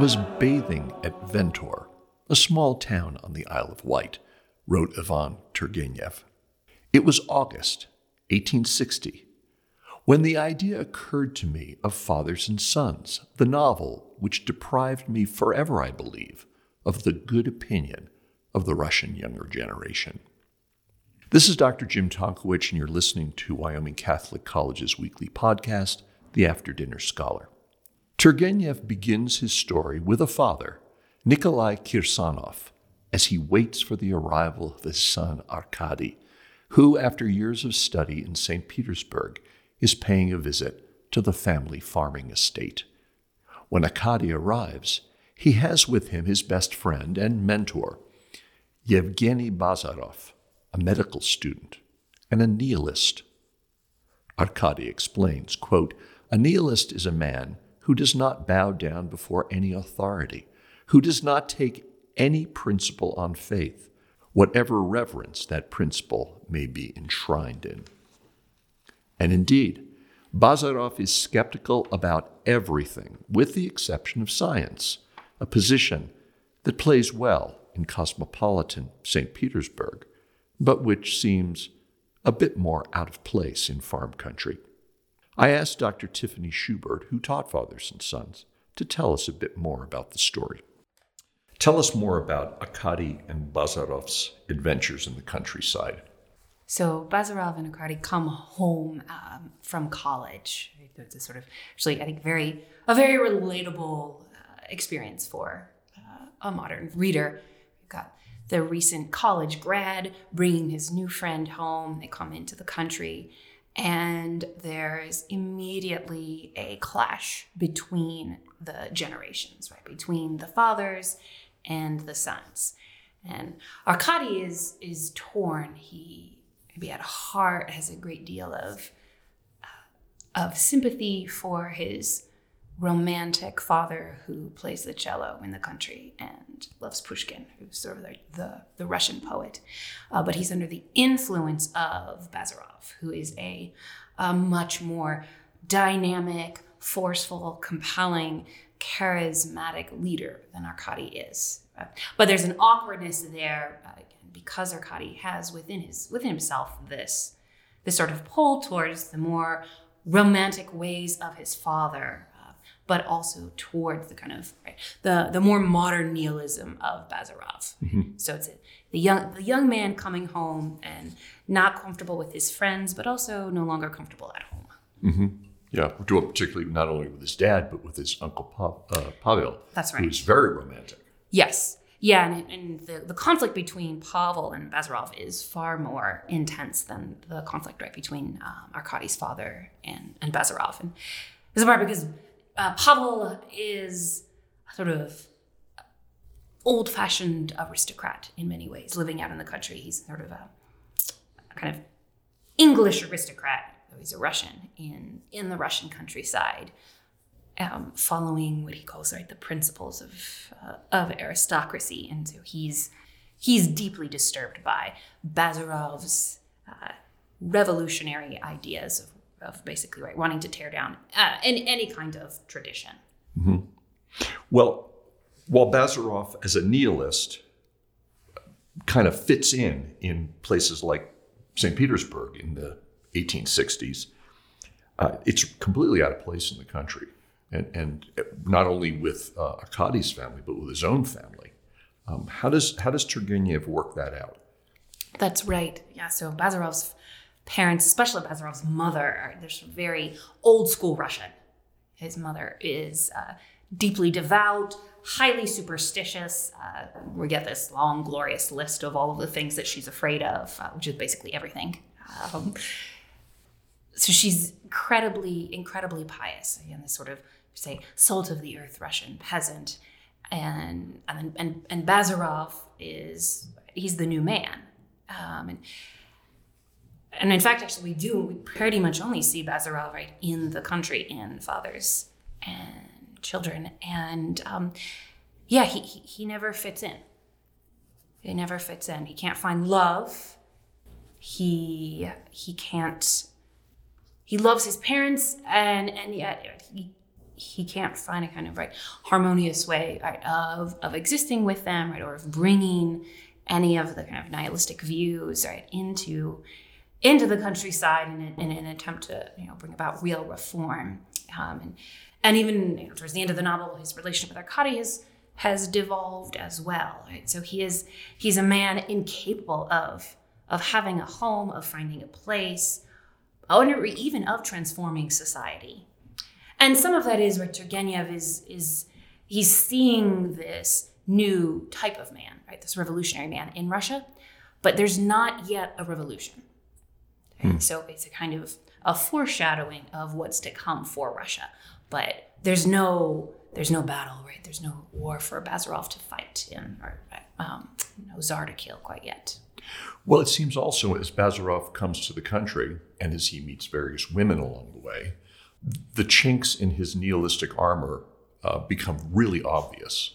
was bathing at Ventnor, a small town on the Isle of Wight, wrote Ivan Turgenev. It was August 1860 when the idea occurred to me of Fathers and Sons, the novel which deprived me forever, I believe, of the good opinion of the Russian younger generation. This is Dr. Jim Tonkowich, and you're listening to Wyoming Catholic College's weekly podcast, The After Dinner Scholar. Turgenev begins his story with a father, Nikolai Kirsanov, as he waits for the arrival of his son Arkady, who, after years of study in St. Petersburg, is paying a visit to the family farming estate. When Arkady arrives, he has with him his best friend and mentor, Yevgeny Bazarov, a medical student and a nihilist. Arkady explains, quote, a nihilist is a man who does not bow down before any authority, who does not take any principle on faith, whatever reverence that principle may be enshrined in. And indeed, Bazarov is skeptical about everything, with the exception of science, a position that plays well in cosmopolitan St. Petersburg, but which seems a bit more out of place in farm country. I asked Dr. Tiffany Schubert, who taught Fathers and Sons, to tell us a bit more about the story. Tell us more about Arkady and Bazarov's adventures in the countryside. So Bazarov and Arkady come home um, from college. It's a sort of actually, I think, very a very relatable uh, experience for uh, a modern reader. You've got the recent college grad bringing his new friend home. They come into the country, and there's immediately a clash between the generations, right? Between the fathers and the sons. And Arkady is is torn. He maybe at heart has a great deal of uh, of sympathy for his romantic father who plays the cello in the country and loves Pushkin, who's sort of the, the, the Russian poet. Uh, but he's under the influence of Bazarov, who is a, a much more dynamic, forceful, compelling, charismatic leader than Arkady is. Uh, but there's an awkwardness there uh, because Arkady has within his within himself this this sort of pull towards the more romantic ways of his father, but also towards the kind of right, the the more modern nihilism of Bazarov. Mm-hmm. So it's a, the young the young man coming home and not comfortable with his friends, but also no longer comfortable at home. Mm-hmm. Yeah, particularly not only with his dad, but with his uncle pa- uh, Pavel. That's right. Who's very romantic. Yes, yeah, and, and the, the conflict between Pavel and Bazarov is far more intense than the conflict right between um, Arkady's father and, and Bazarov. And this is part because uh, Pavel is sort of old-fashioned aristocrat in many ways, living out in the country. He's sort of a, a kind of English aristocrat, though he's a Russian in in the Russian countryside um, following what he calls right the principles of uh, of aristocracy, and so he's he's deeply disturbed by Bazarov's uh, revolutionary ideas of, of basically right wanting to tear down uh, any, any kind of tradition. Mm-hmm. Well, while Bazarov as a nihilist kind of fits in in places like St. Petersburg in the 1860s, uh, it's completely out of place in the country and, and not only with uh, Arkady's family, but with his own family. Um, how does how does Turgenev work that out? That's right. Yeah. So Bazarov's parents, especially Bazarov's mother, are they're very old school Russian. His mother is uh, deeply devout, highly superstitious. Uh, we get this long, glorious list of all of the things that she's afraid of, uh, which is basically everything. Um, so she's incredibly, incredibly pious. Again, this sort of say salt of the earth Russian peasant, and and and, and Bazarov is he's the new man, um, and and in fact, actually, we do we pretty much only see Bazarov right in the country in fathers and children, and um, yeah, he, he he never fits in. He never fits in. He can't find love. He he can't. He loves his parents, and and yet he he can't find a kind of right harmonious way right, of of existing with them, right, or of bringing any of the kind of nihilistic views right into into the countryside in, in, in an attempt to you know bring about real reform. Um, and and even you know, towards the end of the novel, his relationship with Arkady has has devolved as well. Right? So he is he's a man incapable of of having a home, of finding a place, or even of transforming society. And some of that is where Turgenev is is he's seeing this new type of man, right? This revolutionary man in Russia, but there's not yet a revolution. Hmm. So it's a kind of a foreshadowing of what's to come for Russia. But there's no there's no battle, right? There's no war for Bazarov to fight in or um, no czar to kill quite yet. Well, it seems also as Bazarov comes to the country and as he meets various women along the way, the chinks in his nihilistic armor uh, become really obvious.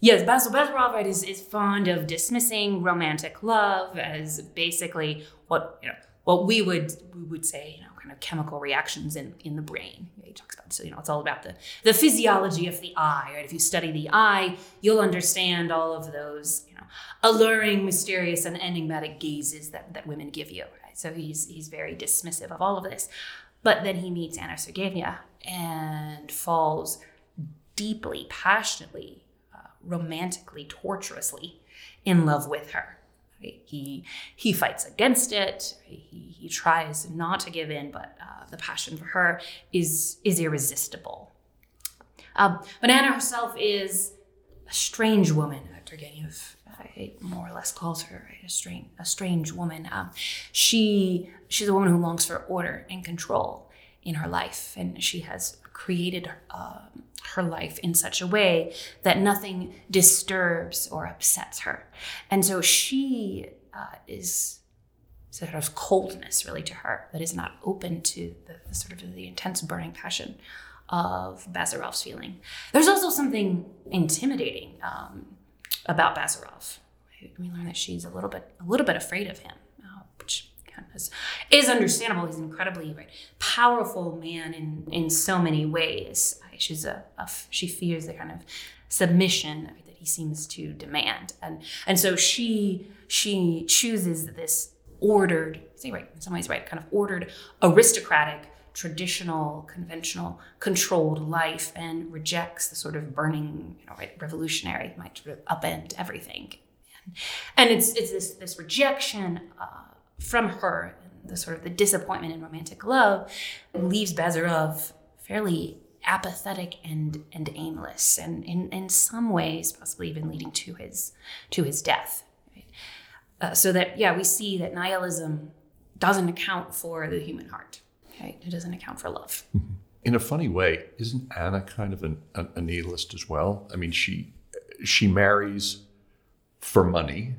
Yes, Basil Bazarov right, is, is fond of dismissing romantic love as basically what you know what we would we would say, you know, kind of chemical reactions in, in the brain. He talks about so you know it's all about the the physiology of the eye. Right? If you study the eye, you'll understand all of those you know alluring, mysterious, and enigmatic gazes that, that women give you. Right? So he's he's very dismissive of all of this. But then he meets Anna Sergeyevna and falls deeply, passionately, uh, romantically, torturously in love with her. He he fights against it. He, he tries not to give in, but uh, the passion for her is is irresistible. Um, but Anna herself is a strange woman. Turgenev more or less calls her right? a strange a strange woman. Um, she she's a woman who longs for order and control in her life, and she has created uh, her life in such a way that nothing disturbs or upsets her. And so she uh, is sort of coldness really to her that is not open to the, the sort of the intense burning passion of Bazarov's feeling. There's also something intimidating um, about Bazarov. We learn that she's a little bit a little bit afraid of him, uh, which is, is understandable. He's an incredibly right, powerful man in in so many ways. She's a, a she fears the kind of submission that he seems to demand, and and so she she chooses this ordered, say right? In some ways right, kind of ordered aristocratic traditional, conventional, controlled life and rejects the sort of burning, you know, right, revolutionary, might sort of upend everything. And, it's it's this this rejection uh, from her, the sort of the disappointment in romantic love, leaves Bazarov fairly apathetic and and aimless, and in in some ways possibly even leading to his to his death. Uh, so that yeah, we see that nihilism doesn't account for the human heart. Right? It doesn't account for love. In a funny way, isn't Anna kind of an, a, a nihilist as well? I mean, she she marries for money,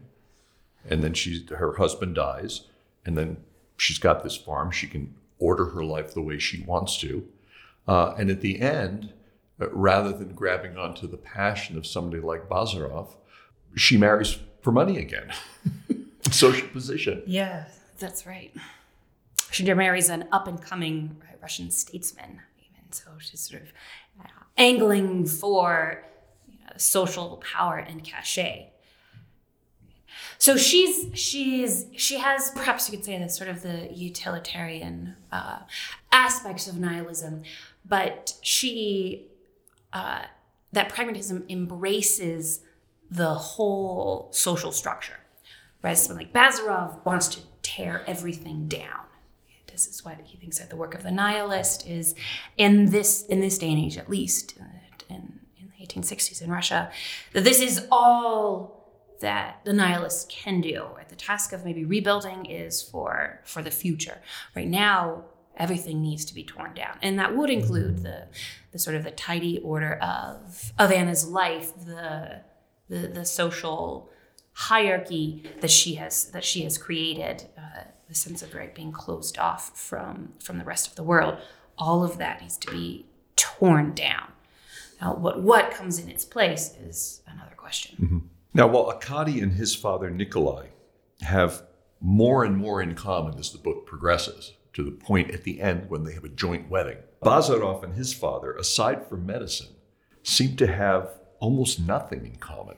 and then she her husband dies, and then she's got this farm. She can order her life the way she wants to, uh, and at the end, uh, rather than grabbing onto the passion of somebody like Bazarov, she marries for money again. Social position. Yeah, that's right. She marries an up and coming Russian statesman, even so she's sort of uh, angling for you know, social power and cachet. So she's she's she has perhaps you could say that sort of the utilitarian uh, aspects of nihilism, but she uh, that pragmatism embraces the whole social structure. Whereas someone like Bazarov wants to tear everything down. This is what he thinks that the work of the nihilist is in this in this day and age, at least in, in the 1860s in Russia, that this is all that the nihilist can do. Right? The task of maybe rebuilding is for for the future. Right now, everything needs to be torn down, and that would include the the sort of the tidy order of of Anna's life, the the, the social hierarchy that she has that she has created, uh, the sense of right being closed off from from the rest of the world. All of that needs to be torn down. Now, what what comes in its place is another question. Mm-hmm. Now, while Arkady and his father Nikolai have more and more in common as the book progresses, to the point at the end when they have a joint wedding. Bazarov and his father, aside from medicine, seem to have almost nothing in common.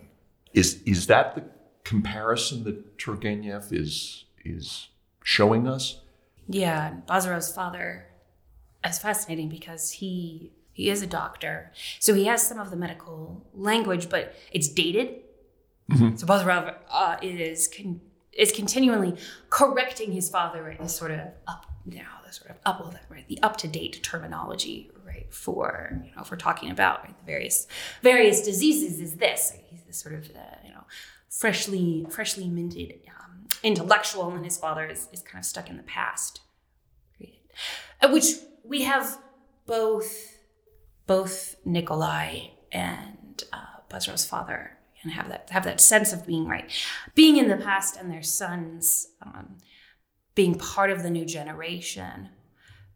Is, is that the comparison that Turgenev is, is showing us? Yeah, Bazarov's father is fascinating because he he is a doctor, so he has some of the medical language, but it's dated. Mm-hmm. So Bazarov uh, is con- is continually correcting his father right this sort of up now the sort of up well, right the up to date terminology right for you know if we're talking about right, the various various diseases is this he's this sort of uh, you know freshly freshly minted um, intellectual and his father is, is kind of stuck in the past right? which we have both both Nikolai and uh, Bazarov's father and have that have that sense of being right, being in the past, and their sons um, being part of the new generation.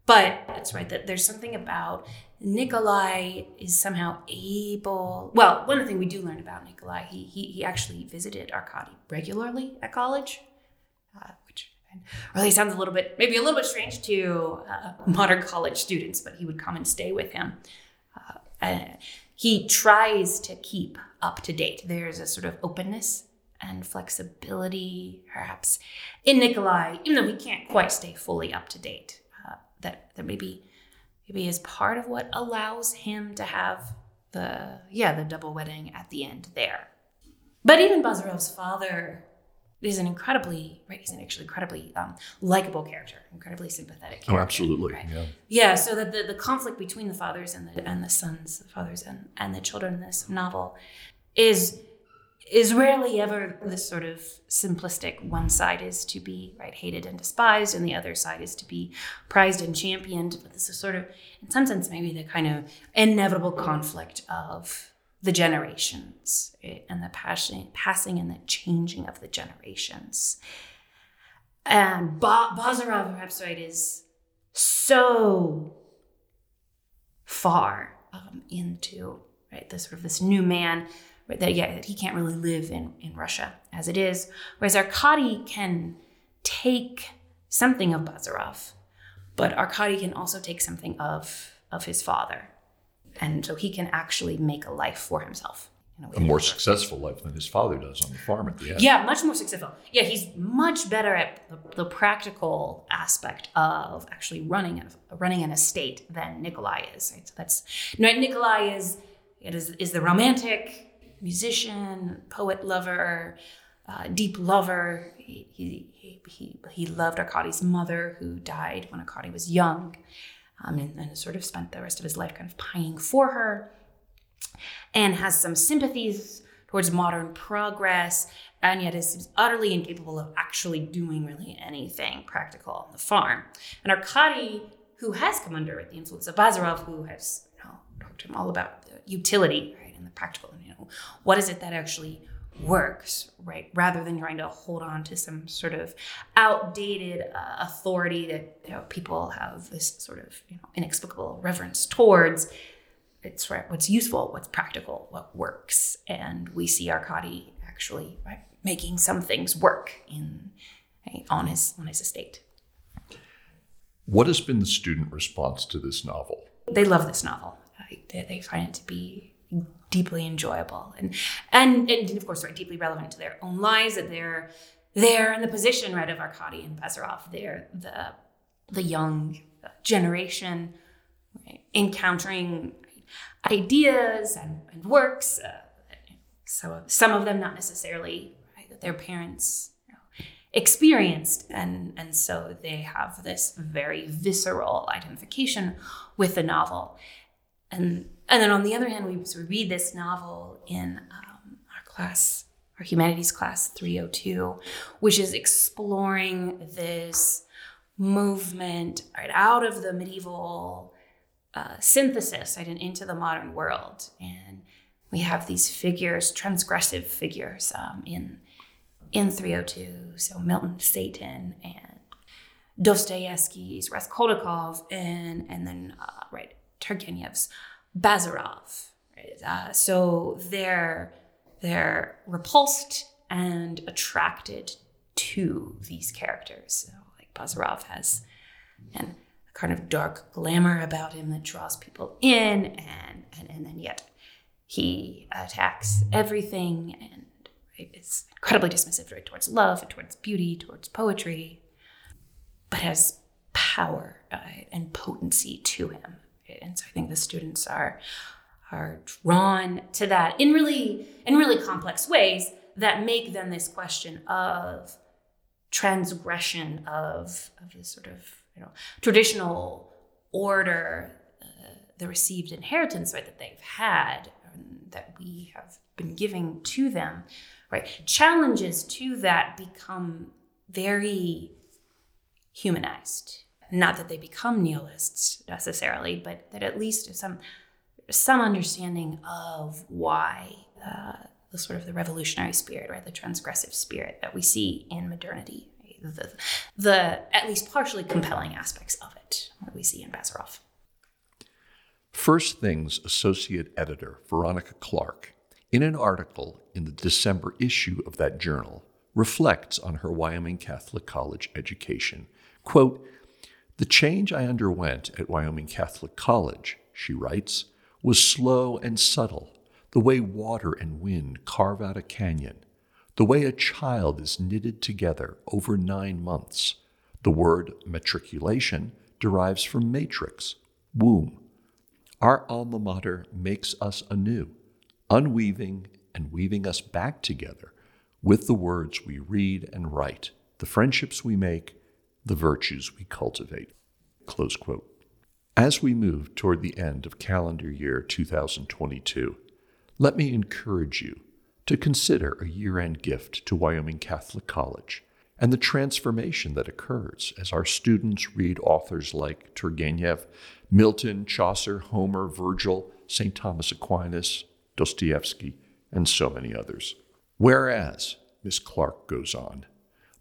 But that's right that there's something about Nikolai is somehow able. Well, one of the things we do learn about Nikolai, he he, he actually visited Arkady regularly at college, uh, which really sounds a little bit maybe a little bit strange to uh, modern college students, but he would come and stay with him. Uh, he tries to keep up to date. There's a sort of openness and flexibility, perhaps, in Nikolai, even though he can't quite stay fully up to date. Uh, that that maybe maybe is part of what allows him to have the yeah the double wedding at the end there. But even Bazarov's father is an incredibly right he's an actually incredibly um, likable character incredibly sympathetic oh, character, oh absolutely right? yeah yeah so that the, the conflict between the fathers and the and the sons the fathers and, and the children in this novel is is rarely ever this sort of simplistic one side is to be right hated and despised and the other side is to be prized and championed but this is sort of in some sense maybe the kind of inevitable conflict of the generations right? and the passing, passing and the changing of the generations. And ba- Bazarov right, is so far um, into right this sort of this new man that yeah he can't really live in in Russia as it is, whereas Arkady can take something of Bazarov, but Arkady can also take something of of his father and so he can actually make a life for himself. A, a more successful life than his father does on the farm at the end. Yeah, much more successful. Yeah, he's much better at the, the practical aspect of actually running a, running an estate than Nikolai is. Right? So that's right. Nikolai is it is is the romantic musician, poet, lover, uh, deep lover. He, he, he, he loved Arkady's mother, who died when Arkady was young um, and, and sort of spent the rest of his life kind of pining for her, and has some sympathies towards modern progress, and yet is utterly incapable of actually doing really anything practical on the farm. And Arkady, who has come under the influence of Bazarov, who has you know, talked to him all about utility, right, and the practical, know, what is it that actually works, right? Rather than trying to hold on to some sort of outdated uh, authority that you know, people have this sort of you know, inexplicable reverence towards. It's right, what's useful, what's practical, what works, and we see Arkady actually right, making some things work in right, on his on his estate. What has been the student response to this novel? They love this novel. They, they find it to be deeply enjoyable. And and and of course right deeply relevant to their own lives that they're they're in the position right of Arkady and Bazarov they're the the young generation right, encountering ideas and, and works uh, so some of them not necessarily right, that their parents experienced. And and so they have this very visceral identification with the novel. And and then on the other hand, we, read this novel in um, our class, our humanities class 302, which is exploring this movement right out of the medieval uh, synthesis right, and into the modern world. And we have these figures, transgressive figures um, in in 302. So Milton Satan and Dostoevsky's Raskolnikov and and then uh, right Turgenev's Bazarov. Right? Uh, so they're they're repulsed and attracted to these characters. So like Bazarov has and a kind of dark glamour about him that draws people in, and and, and then yet he attacks everything and is incredibly dismissive right, towards love and towards beauty, towards poetry, but has power uh, and potency to him. And so I think the students are are drawn to that in really in really complex ways that make then this question of transgression of of this sort of you know traditional order, uh, the received inheritance right that they've had that we have been giving to them, right? Challenges to that become very humanized. Not that they become nihilists necessarily, but that at least some some understanding of why uh, the sort of the revolutionary spirit, right, the transgressive spirit that we see in modernity, right? the, the at least partially compelling aspects of it that we see in Bazarov. First Things associate editor Veronica Clark, in an article in the December issue of that journal, reflects on her Wyoming Catholic College education. Quote, The change I underwent at Wyoming Catholic College, she writes, was slow and subtle, the way water and wind carve out a canyon, the way a child is knitted together over nine months. The word matriculation derives from matrix, womb. Our alma mater makes us anew, unweaving and weaving us back together with the words we read and write, the friendships we make, the virtues we cultivate. Close quote. As we move toward the end of calendar year 2022, let me encourage you to consider a year end gift to Wyoming Catholic College and the transformation that occurs as our students read authors like Turgenev, Milton, Chaucer, Homer, Virgil, St. Thomas Aquinas, Dostoevsky, and so many others. Whereas, Miss Clark goes on,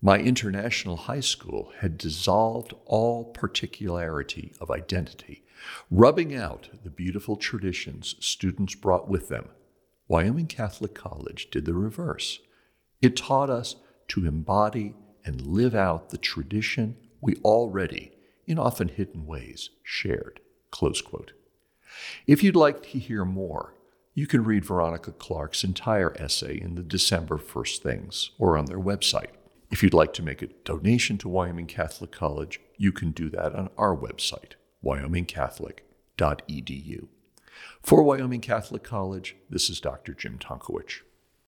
my international high school had dissolved all particularity of identity, rubbing out the beautiful traditions students brought with them. Wyoming Catholic College did the reverse. It taught us to embody and live out the tradition we already, in often hidden ways, shared. Close quote. If you'd like to hear more, you can read Veronica Clark's entire essay in the December First Things or on their website. If you'd like to make a donation to Wyoming Catholic College, you can do that on our website, wyomingcatholic.edu. For Wyoming Catholic College, this is Dr. Jim Tonkowich.